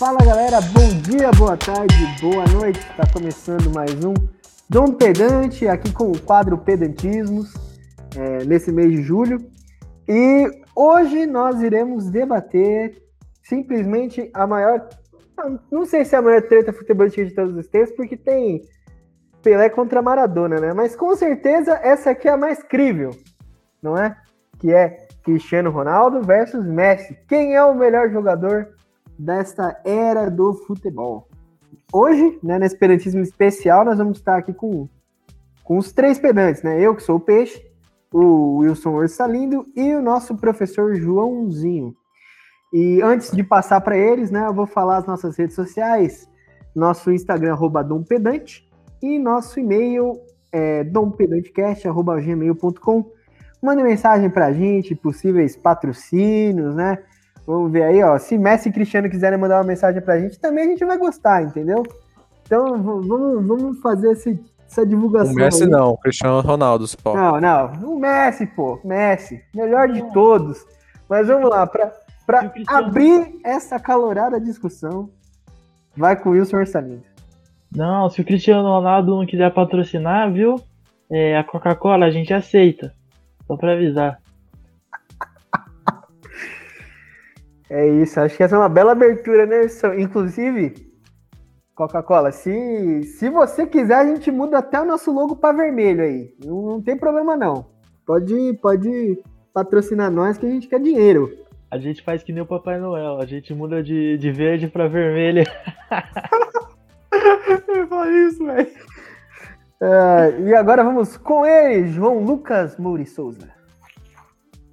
Fala galera, bom dia, boa tarde, boa noite. Está começando mais um Dom Pedante, aqui com o quadro Pedantismos, é, nesse mês de julho. E hoje nós iremos debater simplesmente a maior. Não sei se é a maior treta futebolística de todos os tempos, porque tem Pelé contra Maradona, né? Mas com certeza essa aqui é a mais crível, não é? Que é Cristiano Ronaldo versus Messi. Quem é o melhor jogador desta era do futebol? Hoje, né, nesse pedantismo especial, nós vamos estar aqui com, com os três pedantes, né? Eu, que sou o Peixe, o Wilson Orsalindo e o nosso professor Joãozinho. E antes de passar para eles, né, eu vou falar as nossas redes sociais, nosso Instagram, arroba dompedante, e nosso e-mail é dompedantecast.gmail.com. Mande mensagem para a gente, possíveis patrocínios, né? Vamos ver aí, ó. Se Messi e Cristiano quiserem mandar uma mensagem pra gente, também a gente vai gostar, entendeu? Então vamos, vamos fazer esse, essa divulgação. O Messi aí. não, o Cristiano Ronaldo, pô. Não, não. O Messi, pô. Messi. Melhor de todos. Mas vamos lá, pra, pra abrir essa calorada discussão, vai com o Wilson Orçamento. Não, se o Cristiano Ronaldo não quiser patrocinar, viu? É, a Coca-Cola a gente aceita. Só pra avisar. É isso, acho que essa é uma bela abertura, né? Inclusive, Coca-Cola, se, se você quiser, a gente muda até o nosso logo para vermelho aí. Não, não tem problema não. Pode, pode patrocinar nós que a gente quer dinheiro. A gente faz que nem o Papai Noel. A gente muda de, de verde pra vermelho. Eu falo isso, velho. É, e agora vamos com ele, João Lucas Mouri Souza.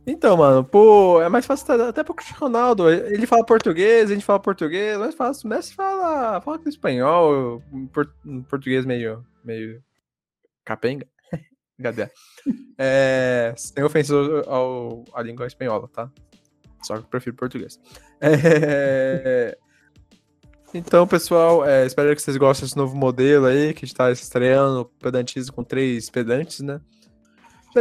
Então, mano, pô, é mais fácil até- pro Cristiano Ronaldo. Ele fala português, a gente fala português, mais fácil. O Messi fala, fala espanhol, por- português meio, meio capenga. Cadê? É, sem ofensa ao- à língua espanhola, tá? Só que eu prefiro português. É, Então, pessoal, é, espero que vocês gostem desse novo modelo aí, que está estreando, pedantismo com três pedantes, né?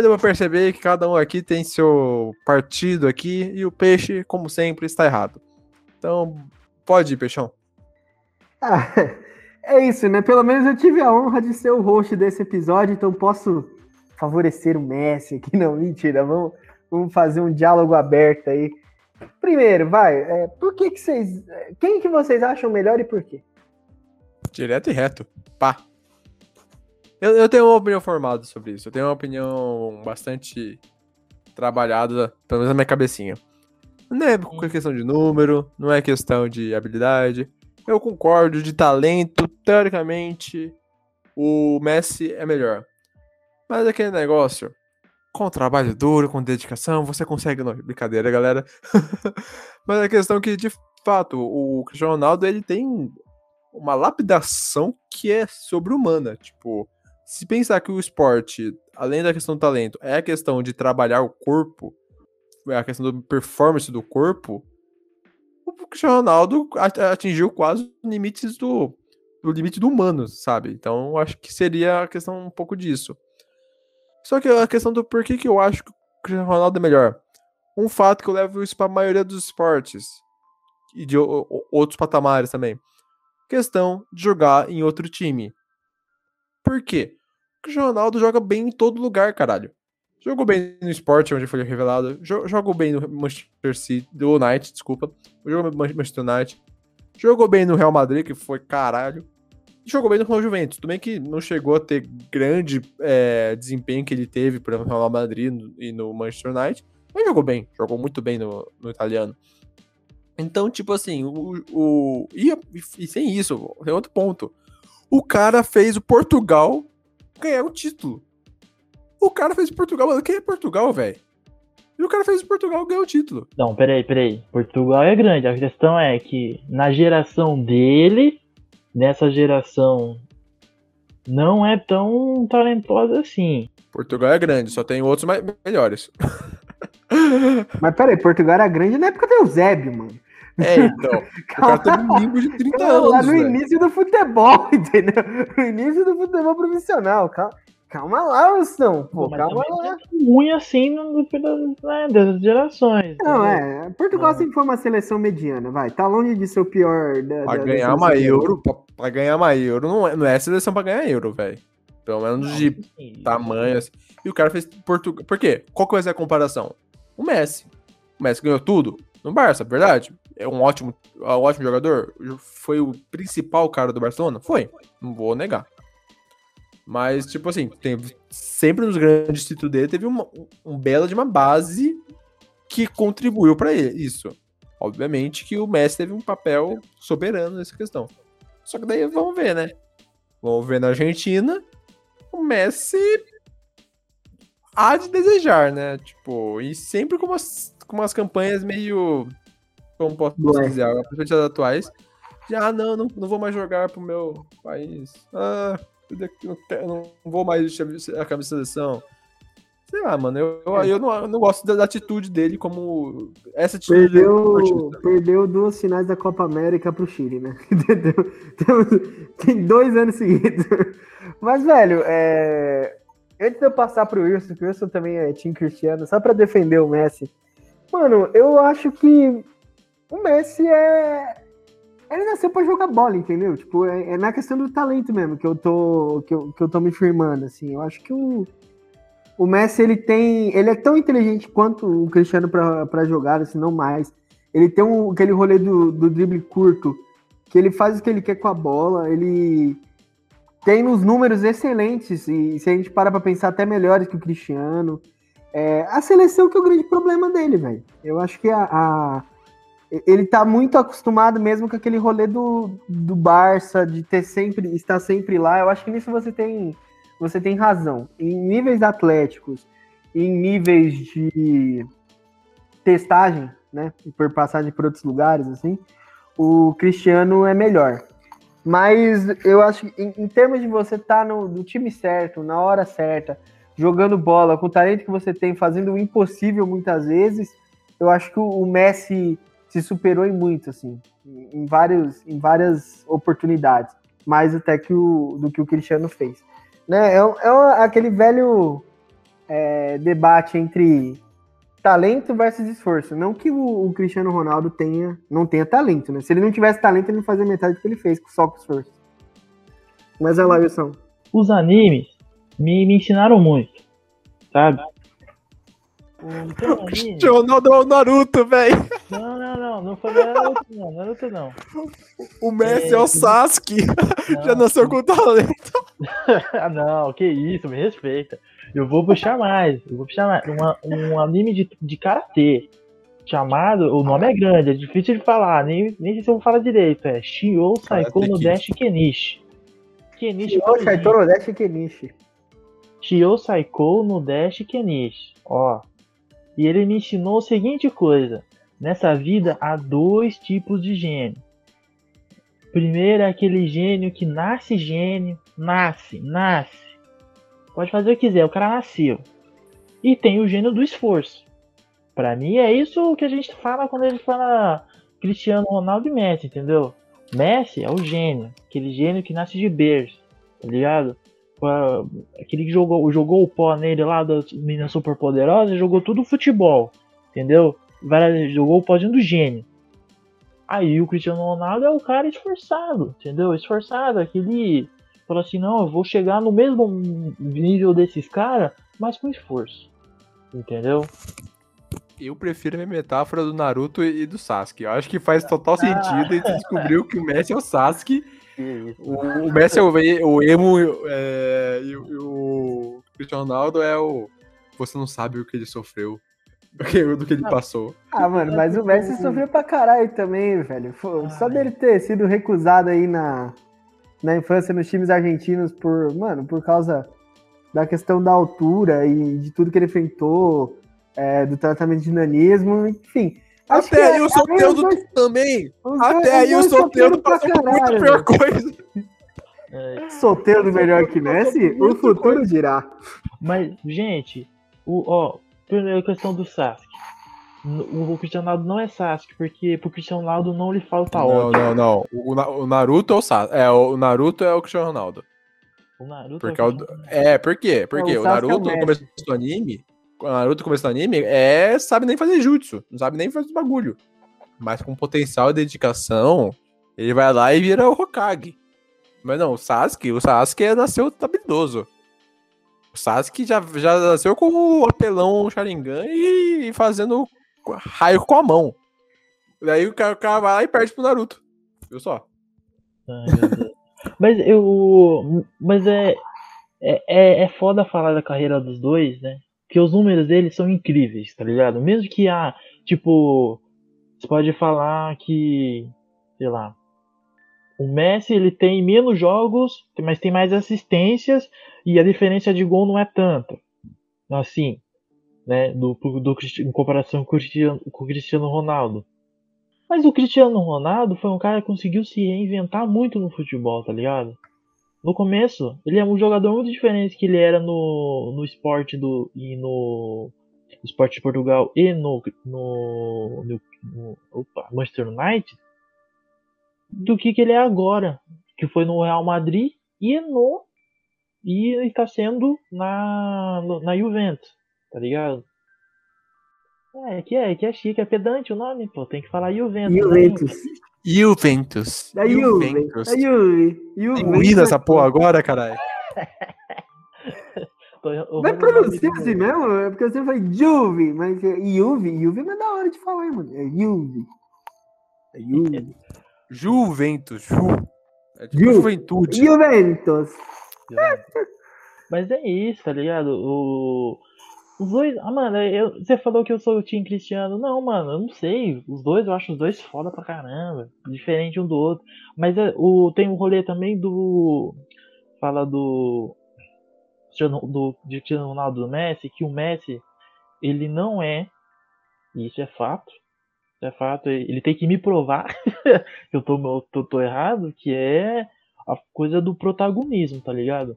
Deu pra perceber que cada um aqui tem seu partido aqui e o peixe, como sempre, está errado. Então, pode ir, peixão. Ah, é isso, né? Pelo menos eu tive a honra de ser o host desse episódio, então posso favorecer o Messi aqui. Não, mentira. Vamos, vamos fazer um diálogo aberto aí. Primeiro, vai. é, por que que vocês... Quem que vocês acham melhor e por quê? Direto e reto. Pá. Eu, eu tenho uma opinião formada sobre isso. Eu tenho uma opinião bastante trabalhada, pelo menos na minha cabecinha. Não é questão de número, não é questão de habilidade. Eu concordo, de talento, teoricamente, o Messi é melhor. Mas aquele negócio, com trabalho duro, com dedicação, você consegue. Não, brincadeira, galera. Mas a questão é que, de fato, o Cristiano Ronaldo ele tem uma lapidação que é sobre-humana. Tipo, se pensar que o esporte, além da questão do talento, é a questão de trabalhar o corpo, é a questão da performance do corpo, o Cristiano Ronaldo atingiu quase os limites do, do limite do humano, sabe? Então, acho que seria a questão um pouco disso. Só que a questão do porquê que eu acho que o Cristiano Ronaldo é melhor. Um fato que eu levo isso para a maioria dos esportes e de outros patamares também questão de jogar em outro time. Por quê? Porque o Ronaldo joga bem em todo lugar, caralho. Jogou bem no esporte, onde foi revelado. jo- Jogou bem no Manchester City, do United, desculpa. Jogou no Manchester United. Jogou bem no Real Madrid, que foi caralho. E jogou bem no Juventus. Bem que não chegou a ter grande é, desempenho que ele teve, por exemplo, no Real Madrid e no Manchester United. Mas jogou bem. Jogou muito bem no, no italiano. Então, tipo assim, o. o e, e sem isso, tem outro ponto. O cara fez o Portugal ganhar um título. O cara fez o Portugal, mano. Quem é Portugal, velho? E o cara fez o Portugal ganhar o título. Não, peraí, peraí. Portugal é grande. A questão é que na geração dele, nessa geração, não é tão talentosa assim. Portugal é grande, só tem outros mais, melhores. Mas peraí, Portugal era grande na época do Eusébio, mano. É, então. O cara teve um limbo de 30 Calma, lá anos, no velho. início do futebol, entendeu? No início do futebol profissional. Calma, calma lá, Wilson. Pô, Mas calma lá. não é ruim assim no, no- né, das gerações. Não, é. Portugal Ah. sempre foi uma seleção mediana, vai. Tá longe de ser o pior da. Pra da- ganhar da uma euro, pra, pra ganhar uma euro, não é, não é seleção pra ganhar euro, velho. Pelo menos de Sim, tamanho, assim. E o cara fez Portugal. Por quê? Qual que vai ser a comparação? O Messi. O Messi ganhou tudo no Barça, verdade? É um ótimo, um ótimo jogador. Foi o principal cara do Barcelona? Foi. Não vou negar. Mas, tipo assim, teve, sempre nos grandes títulos dele teve uma, um belo de uma base que contribuiu ele. Isso. Obviamente que o Messi teve um papel soberano nessa questão. Só que daí vamos ver, né? Vamos ver na Argentina. O Messi há de desejar, né? Tipo, e sempre com umas, com umas campanhas meio. Como posso dizer, as atuais. Já, ah, não, não, não vou mais jogar pro meu país. Ah, não, quero- não vou mais vestir a camisa da seleção. Sei lá, mano, eu, eu, eu não, eu não gosto da, atitude dele como. Essa atitude Perdeu, perdeu duas finais da Copa América pro Chile, né? Entendeu? Temos- Tem dois anos seguidos. Mas, velho, é... antes de eu passar pro Wilson, que o Wilson também é Team Cristiano, só pra defender o Messi. Mano, eu acho que o Messi é. Ele nasceu pra jogar bola, entendeu? Tipo, é, é na questão do talento mesmo que eu tô, que eu, que eu tô me firmando, assim. Eu acho que o, o Messi, ele tem. Ele é tão inteligente quanto o Cristiano pra, pra jogar, se não mais. Ele tem um, aquele rolê do, do drible curto, que ele faz o que ele quer com a bola, ele tem nos números excelentes, e se a gente parar pra pensar, até melhores que o Cristiano. É, a seleção que é o grande problema dele, velho. Eu acho que a, a- ele tá muito acostumado mesmo com aquele rolê do, do Barça, de ter sempre, estar sempre lá. Eu acho que nisso você tem, você tem razão. Em níveis atléticos, em níveis de testagem, né? Por passagem por outros lugares, assim, o Cristiano é melhor. Mas eu acho que em, em termos de você estar no, no time certo, na hora certa, jogando bola, com o talento que você tem, fazendo o impossível muitas vezes, eu acho que o Messi se superou em muito, assim, em, vários, em várias oportunidades, mais até que o, do que o Cristiano fez. Né? É, é aquele velho é, debate entre talento versus esforço. Não que o, o Cristiano Ronaldo tenha, não tenha talento, né? Se ele não tivesse talento, ele não fazia metade do que ele fez só com esforço. Mas é lá, Wilson. Os animes me, me ensinaram muito, sabe? O- tem um anime- Ronaldo é o Naruto, velho. Não, não, não, não foi Naruto não, Naruto não. O Messi é, É, o Sasuke. Já Não, nasceu com talento. Ah, não, que isso, me respeita. Eu vou puxar mais, eu vou puxar mais. Uma- um anime de, de karatê chamado, o nome é grande, é difícil de falar, nem, nem sei se eu vou falar direito. É Shio Saiko no. Dash Kenichi. Kenichi Shio Shaitoro Dashi Kenichi. Shio Saiko no Dash Kenichi. Ó. E ele me ensinou a seguinte coisa. Nessa vida há dois tipos de gênio. Primeiro é aquele gênio que nasce gênio. Nasce, nasce. Pode fazer o que quiser, o cara nasceu. E tem o gênio do esforço. Pra mim é isso que a gente fala quando gente fala Cristiano Ronaldo e Messi, entendeu? Messi é o gênio. Aquele gênio que nasce de berço, tá ligado? Aquele que jogou, jogou o pó nele lá das meninas super poderosas, jogou tudo futebol, entendeu? Jogou o pózinho do gênio. Aí o Cristiano Ronaldo é o cara esforçado, entendeu? Esforçado, aquele fala assim, não, eu vou chegar no mesmo nível desses caras, mas com esforço. Entendeu? Eu prefiro a metáfora do Naruto e do Sasuke. Eu acho que faz total sentido e descobriu que o Messi é o Sasuke, o, o Messi é o, o emo é, e, o- e o Cristiano Ronaldo é o. Você não sabe o que ele sofreu, do que, do que ele passou. Ah, mano, mas o Messi sofreu pra caralho também, velho. Fô, Só dele ter sido recusado aí na, na infância nos times argentinos por, mano, por causa da questão da altura e de tudo que ele enfrentou, é, do tratamento de nanismo, enfim. Até é- aí o é Soteldo os dois- também. Até os aí o Soteldo sofreram pra passou por muita pior coisa. É, Solteiro melhor que Messi? O futuro dirá. Mas, gente, o, ó, primeira questão do Sasuke. O, o Cristiano Ronaldo não é Sasuke, porque pro Cristiano Ronaldo não lhe falta Não, ódio. não, não. O, Na- o Naruto é o Sasuke. É, o Naruto é o Cristiano Ronaldo. O Naruto Porque é é o o- Christian- É, por quê? Porque Não, o o é o Naruto, no mestre. começo do anime, o Naruto, no começo do anime, é, sabe nem fazer jutsu, não sabe nem fazer bagulho. Mas com potencial e dedicação, ele vai lá e vira o Hokage. Mas não, o Sasuke, o Sasuke nasceu habilidoso. O Sasuke já, já nasceu com o apelão Sharingan e fazendo raio com a mão. Daí o cara, o cara vai lá e perde pro Naruto. Viu só? Mas eu. Mas é, é, é, é foda falar da carreira dos dois, né? Porque os números deles são incríveis, tá ligado? Mesmo que ah, tipo, você pode falar que, sei lá, o Messi ele tem menos jogos, mas tem mais assistências e a diferença de gol não é tanta. Assim, né? Do, do, em comparação com o Cristiano, com o Cristiano Ronaldo. Mas o Cristiano Ronaldo foi um cara que conseguiu se reinventar muito no futebol, tá ligado? No começo, ele é um jogador muito diferente que ele era no, no esporte do. e no. esporte de Portugal e no. no, no, no opa, Manchester United do que, que ele é agora. Que foi no Real Madrid e no. E está sendo na, na Juventus, tá ligado? É, que é, que é chique, é pedante o nome, pô. Tem que falar Juventus. né? Juventus. Juventus. Da Juve. Da Juve. Tem Juve. corrida essa porra agora, caralho. Vai pronunciar assim mesmo? É porque você foi Juve, mas é Juve. Juve não é da hora de falar, mano. É Juve. É Juve. Juventus. Ju. É tipo Ju. juventude. Juventus. Mas é isso, tá ligado? O... Os dois. Ah, mano, eu... você falou que eu sou o Team Cristiano. Não, mano, eu não sei. Os dois, eu acho os dois foda pra caramba. Diferente um do outro. Mas é, o... tem o rolê também do. Fala do. Do Cristiano Ronaldo do Messi, que o Messi, ele não é. Isso é fato. Isso é fato. Ele tem que me provar que eu tô, tô, tô errado, que é a coisa do protagonismo, tá ligado?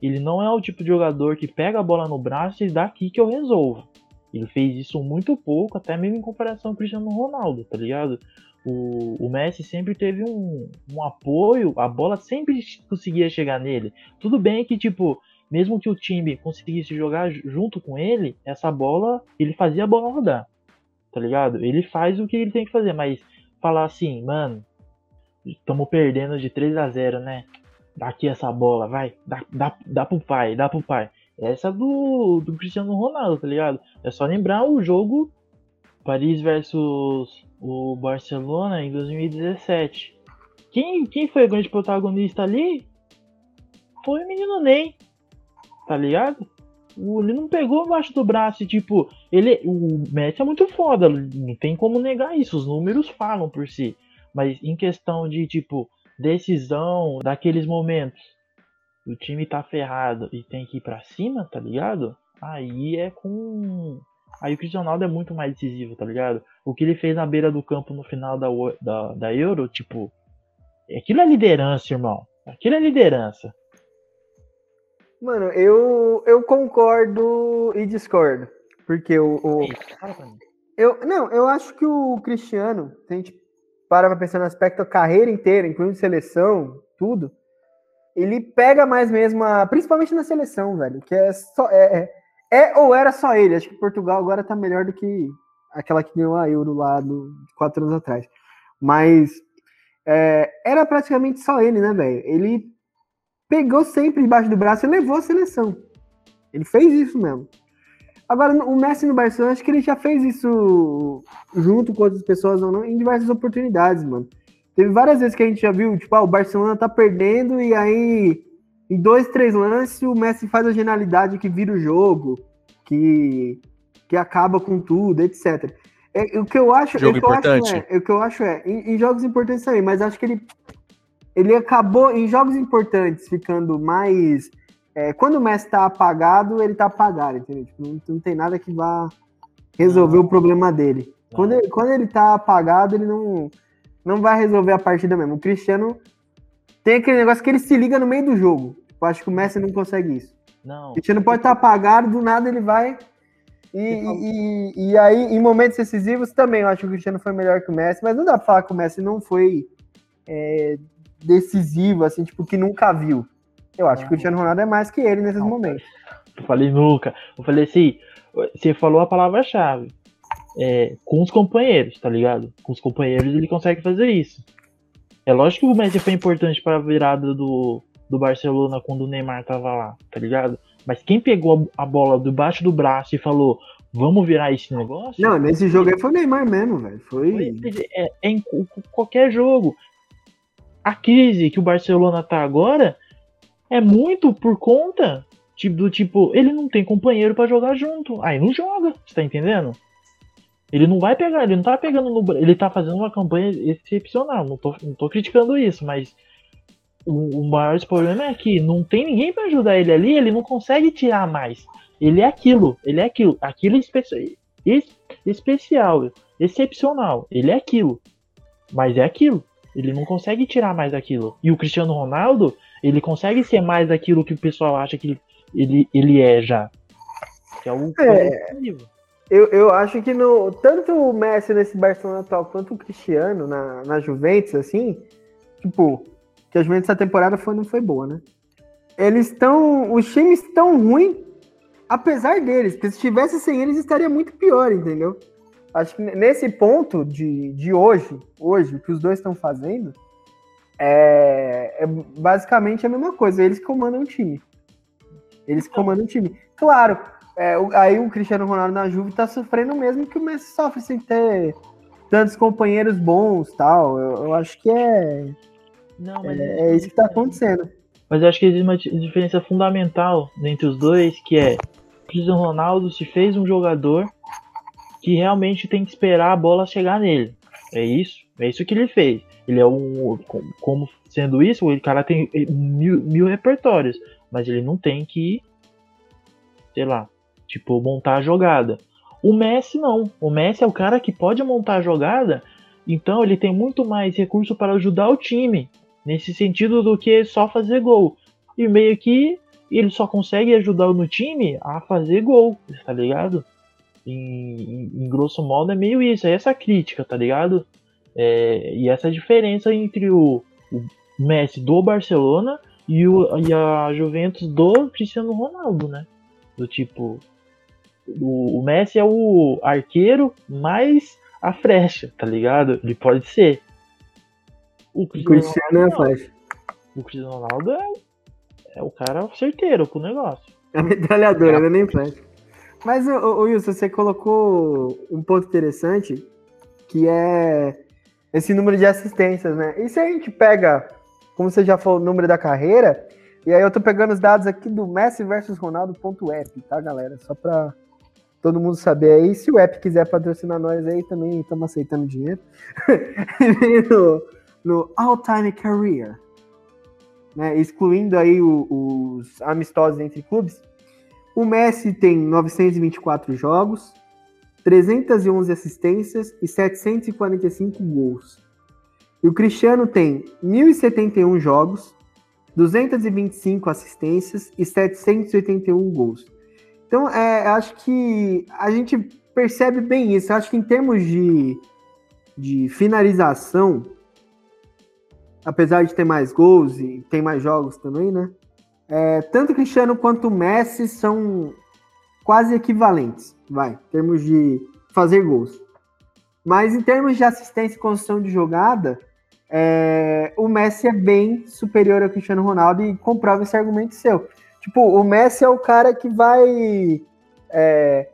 Ele não é o tipo de jogador que pega a bola no braço e dá aqui que eu resolvo. Ele fez isso muito pouco, até mesmo em comparação com o Cristiano Ronaldo, tá ligado? O, o Messi sempre teve um, um apoio, a bola sempre conseguia chegar nele. Tudo bem que, tipo, mesmo que o time conseguisse jogar ju- junto com ele, essa bola, ele fazia a bola rodar, tá ligado? Ele faz o que ele tem que fazer, mas falar assim, mano, estamos perdendo de 3 a 0 né? Dá aqui essa bola, vai, dá, dá, dá pro pai, dá pro pai. Essa do, do Cristiano Ronaldo, tá ligado? É só lembrar o jogo Paris versus o Barcelona em 2017. Quem, quem foi o grande protagonista ali? Foi o menino Ney, tá ligado? O- Ele não pegou abaixo do braço e, tipo, ele, o Messi é muito foda, não tem como negar isso, os números falam por si. Mas em questão de, tipo, decisão daqueles momentos, o time tá ferrado e tem que ir pra cima, tá ligado? Aí é com. Aí o Cristiano Ronaldo é muito mais decisivo, tá ligado? O que ele fez na beira do campo no final da, da, da Euro, tipo. Aquilo é liderança, irmão. Aquilo é liderança. Mano, eu, eu concordo e discordo. Porque o, o-. Eu, não, eu acho que o Cristiano, se a gente para pra pensar no aspecto carreira inteira, incluindo seleção, tudo, ele pega mais mesmo, a, principalmente na seleção, velho, que é só. É, é, é ou era só ele. Acho que Portugal agora tá melhor do que aquela que ganhou a Euro lá do, quatro anos atrás. Mas é, era praticamente só ele, né, velho? Ele pegou sempre debaixo do braço e levou a seleção. Ele fez isso mesmo. Agora, o Messi no Barcelona, acho que ele já fez isso junto com outras pessoas ou não, em diversas oportunidades, mano. Teve várias vezes que a gente já viu, tipo, ah, o Barcelona tá perdendo e aí, em dois, três lances, o Messi faz a genialidade que vira o jogo, que, que acaba com tudo, etc. É, o que eu acho, Jogo eu importante. acho é, o que eu acho é, em, em jogos importantes também, mas acho que ele, ele acabou, em jogos importantes, ficando mais é, quando o Messi tá apagado, ele tá apagado, entendeu? Tipo, não, não tem nada que vá resolver Não. o problema dele. Quando ele, quando ele tá apagado, ele não, não vai resolver a partida mesmo. O Cristiano tem aquele negócio que ele se liga no meio do jogo. Eu acho que o Messi não consegue isso. Não. O Cristiano pode estar apagado, do nada ele vai. E, e, e- e aí, em momentos decisivos, também eu acho que o Cristiano foi melhor que o Messi, mas não dá pra falar que o Messi não foi é, decisivo, assim, tipo, que nunca viu. Eu acho que o Cristiano Ronaldo é mais que ele nesses Não, momentos. Eu falei nunca. Eu falei assim, você falou a palavra-chave. É, com os companheiros, tá ligado? Com os companheiros ele consegue fazer isso. É lógico que o Messi foi importante para a virada do, do Barcelona quando o Neymar tava lá, tá ligado? Mas quem pegou a, bola debaixo do braço e falou, vamos virar esse negócio? Não, nesse jogo aí foi o Neymar mesmo, velho. Foi. É, é em qualquer jogo. A crise que o Barcelona tá agora é muito por conta tipo, do tipo, ele não tem companheiro pra jogar junto. Aí não joga, você tá entendendo? Ele não vai pegar, ele não tá pegando no. Ele tá fazendo uma campanha excepcional. Não tô, não tô criticando isso, mas o, o maior problema é que não tem ninguém pra ajudar ele ali, ele não consegue tirar mais. Ele é aquilo, ele é aquilo, aquilo espe- es- especial, excepcional. Ele é aquilo. Mas é aquilo. Ele não consegue tirar mais daquilo. E o Cristiano Ronaldo, ele consegue ser mais daquilo que o pessoal acha que ele, ele é já. Que é o É. Eu, eu acho que no, tanto o Messi nesse Barcelona atual quanto o Cristiano na, na Juventus, assim, tipo, que a Juventus essa temporada foi, não foi boa, né? Eles estão. Os times estão ruins, apesar deles, porque se tivesse sem eles estaria muito pior, entendeu? Acho que nesse ponto de, de hoje, hoje, o que os dois estão fazendo, é, é basicamente a mesma coisa. Eles comandam o time. Eles comandam o time. Claro, é, o- aí o Cristiano Ronaldo na Juve tá sofrendo mesmo que o Messi sofre sem ter tantos companheiros bons tal. Eu, eu acho que é, Não, mas é, é isso que tá acontecendo. Mas eu acho que existe uma di- diferença fundamental entre os dois, que é o Cristiano Ronaldo se fez um jogador que realmente tem que esperar a bola chegar nele. É isso, é isso que ele fez. Ele é um, com- como sendo isso, o cara tem mil, mil repertórios, mas ele não tem que, sei lá, tipo montar a jogada. O Messi não. O Messi é o cara que pode montar a jogada, então ele tem muito mais recurso para ajudar o time nesse sentido do que só fazer gol. E meio que ele só consegue ajudar no time a fazer gol, tá ligado? Em, em- em grosso modo é meio isso, é essa crítica, tá ligado? É, e essa diferença entre o, o Messi do Barcelona e, o, e a Juventus do Cristiano Ronaldo, né? Do tipo, o, o Messi é o arqueiro mais a frecha, tá ligado? Ele pode ser. O O Cristiano é a Ronaldo flecha. O Cristiano Ronaldo é, é o cara certeiro com o negócio. É a metralhadora, não é nem flecha. Mas, ô, ô, Wilson, você colocou um ponto interessante, que é esse número de assistências, né? E se a gente pega, como você já falou, o número da carreira, e aí eu tô pegando os dados aqui do Messi versus Ronaldo.app, tá, galera? Só pra todo mundo saber aí. Se o app quiser patrocinar nós aí, também estamos aceitando dinheiro. no, no All Time Career, né? Excluindo aí o- os amistosos entre clubes. O Messi tem 924 jogos, 311 assistências e 745 gols. E o Cristiano tem 1071 jogos, 225 assistências e 781 gols. Então, é, acho que a gente percebe bem isso. Acho que em termos de, de finalização, apesar de ter mais gols e tem mais jogos também, né? É, tanto o Cristiano quanto o Messi são quase equivalentes, vai, em termos de fazer gols. Mas em termos de assistência e construção de jogada, é, o Messi é bem superior ao Cristiano Ronaldo e comprova esse argumento seu. Tipo, o Messi é o cara que vai é,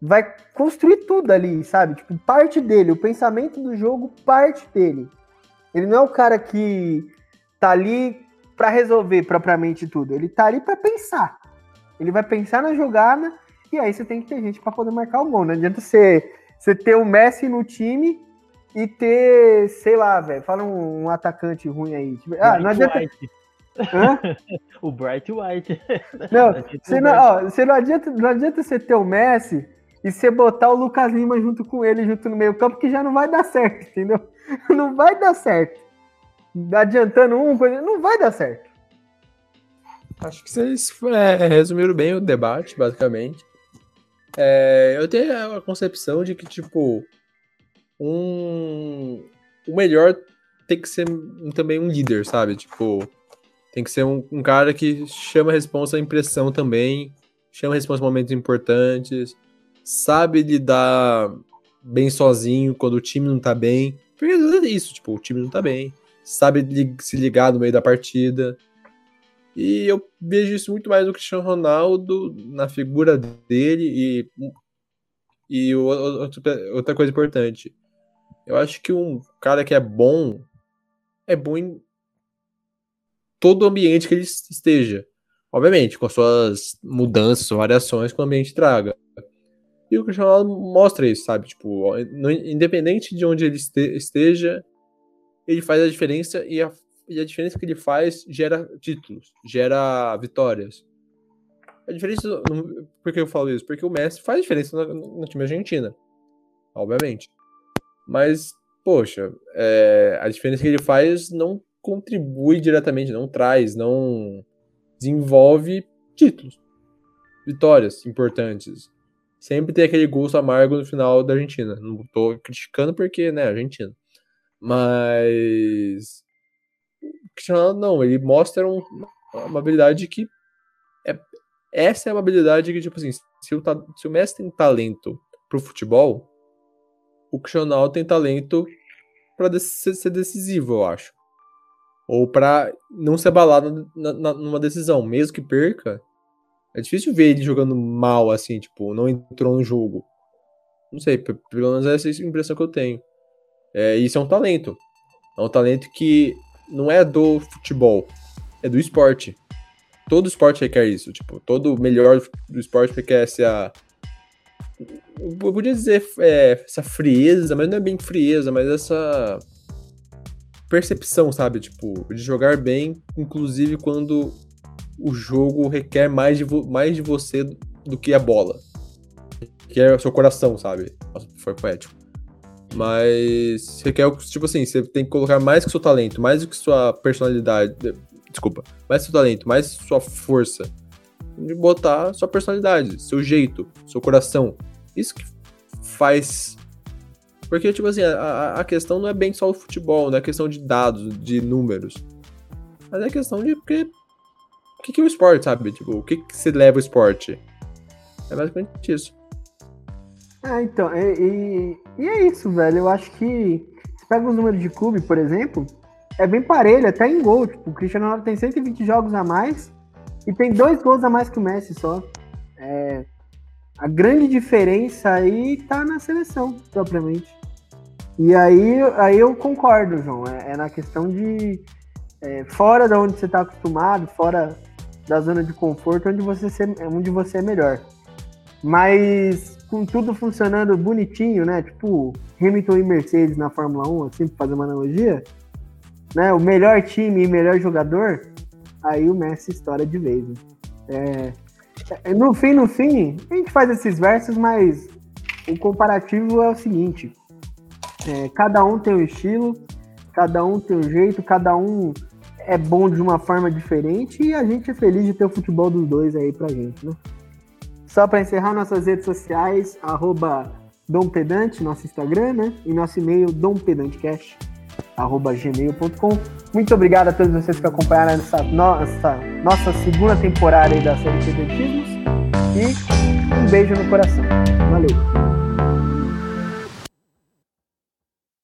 vai construir tudo ali, sabe? Tipo, parte dele, o pensamento do jogo parte dele. Ele não é o cara que tá ali para resolver propriamente tudo. Ele tá ali para pensar. Ele vai pensar na jogada e aí você tem que ter gente para poder marcar o gol. Não adianta você, você ter o Messi no time e ter, sei lá, velho, fala um, um atacante ruim aí. Tipo, ah, não Bright adianta. White. Hã? O Bright White. Não, você não, Bright- ó, você não, adianta, não adianta você ter o Messi e você botar o Lucas Lima junto com ele, junto no meio campo, que já não vai dar certo, entendeu? Não vai dar certo. Adiantando um, coisa, não vai dar certo. Acho que vocês é, resumiram bem o debate, basicamente. É, eu tenho a concepção de que, tipo, um, o melhor tem que ser também um líder, sabe? Tipo, Tem que ser um, um cara que chama a responsa a impressão também, chama a responsa em momentos importantes, sabe lidar bem sozinho quando o time não tá bem. Porque às vezes é isso, tipo, o time não tá bem, sabe se ligar no meio da partida. E eu vejo isso muito mais no Cristiano Ronaldo, na figura dele e, e outra coisa importante. Eu acho que um cara que é bom é bom em todo o ambiente que ele esteja. Obviamente, com suas mudanças, variações que o ambiente traga. E o Cristiano Ronaldo mostra isso, sabe? Tipo, independente de onde ele esteja, ele faz a diferença e a, e a diferença que ele faz gera títulos, gera vitórias. A diferença. Por que eu falo isso? Porque o Messi faz diferença no, no time argentina. Obviamente. Mas, poxa, é, a diferença que ele faz não contribui diretamente, não traz, não desenvolve títulos, vitórias importantes. Sempre tem aquele gosto amargo no final da Argentina. Não tô criticando porque, né, Argentina. Mas. Não, ele mostra um, uma habilidade que. É, essa é uma habilidade que, tipo assim, se o, se o Messi tem talento pro futebol, o Cristiano tem talento para ser decisivo, eu acho. Ou para não se abalar na, na, numa decisão, mesmo que perca. É difícil ver ele jogando mal assim, tipo, não entrou no jogo. Não sei, pelo menos essa é a impressão que eu tenho. É, isso é um talento. É um talento que não é do futebol, é do esporte. Todo esporte requer isso, tipo, todo melhor do esporte requer essa eu podia dizer é, essa frieza, mas não é bem frieza, mas essa percepção, sabe? Tipo, de jogar bem, inclusive quando o jogo requer mais de, mais de você do que a bola. Que é o seu coração, sabe? Nossa, foi poético. Mas requer, tipo assim, você tem que colocar mais que seu talento, mais do que sua personalidade. Desculpa, mais seu talento, mais sua força. De botar sua personalidade, seu jeito, seu coração, isso que faz. Porque, tipo assim, a, a questão não é bem só o futebol, não é questão de dados, de números. Mas é questão de. Porque, o que, que é o esporte, sabe? Tipo, o que, que se leva o esporte? É basicamente isso. Ah, então, e, e, e, é isso, velho. Eu acho que. Se pega os números de clube, por exemplo, é bem parelho, até em gol. Tipo, o Cristiano Ronaldo tem 120 jogos a mais e tem dois gols a mais que o Messi só. É, a grande diferença aí tá na seleção, propriamente. E aí, aí eu concordo, João. É, é na questão de é, fora da onde você está acostumado, fora da zona de conforto, onde você, ser, onde você é melhor. Mas com tudo funcionando bonitinho, né? Tipo Hamilton e Mercedes na Fórmula 1, assim, pra fazer uma analogia, né? O melhor time e melhor jogador, aí o Messi estoura de vez. Né? É, é, no fim, no fim, a gente faz esses versos, mas o comparativo é o seguinte: é, cada um tem um estilo, cada um tem um jeito, cada um é bom de uma forma diferente e a gente é feliz de ter o futebol dos dois aí pra gente, né? Só para encerrar nossas redes sociais, arroba Dom Pedante, nosso Instagram, né? E nosso e-mail, dompedantecast.gmail.com. Muito obrigado a todos vocês que acompanharam essa nossa, nossa segunda temporada aí da série Pedantismos. E um beijo no coração. Valeu!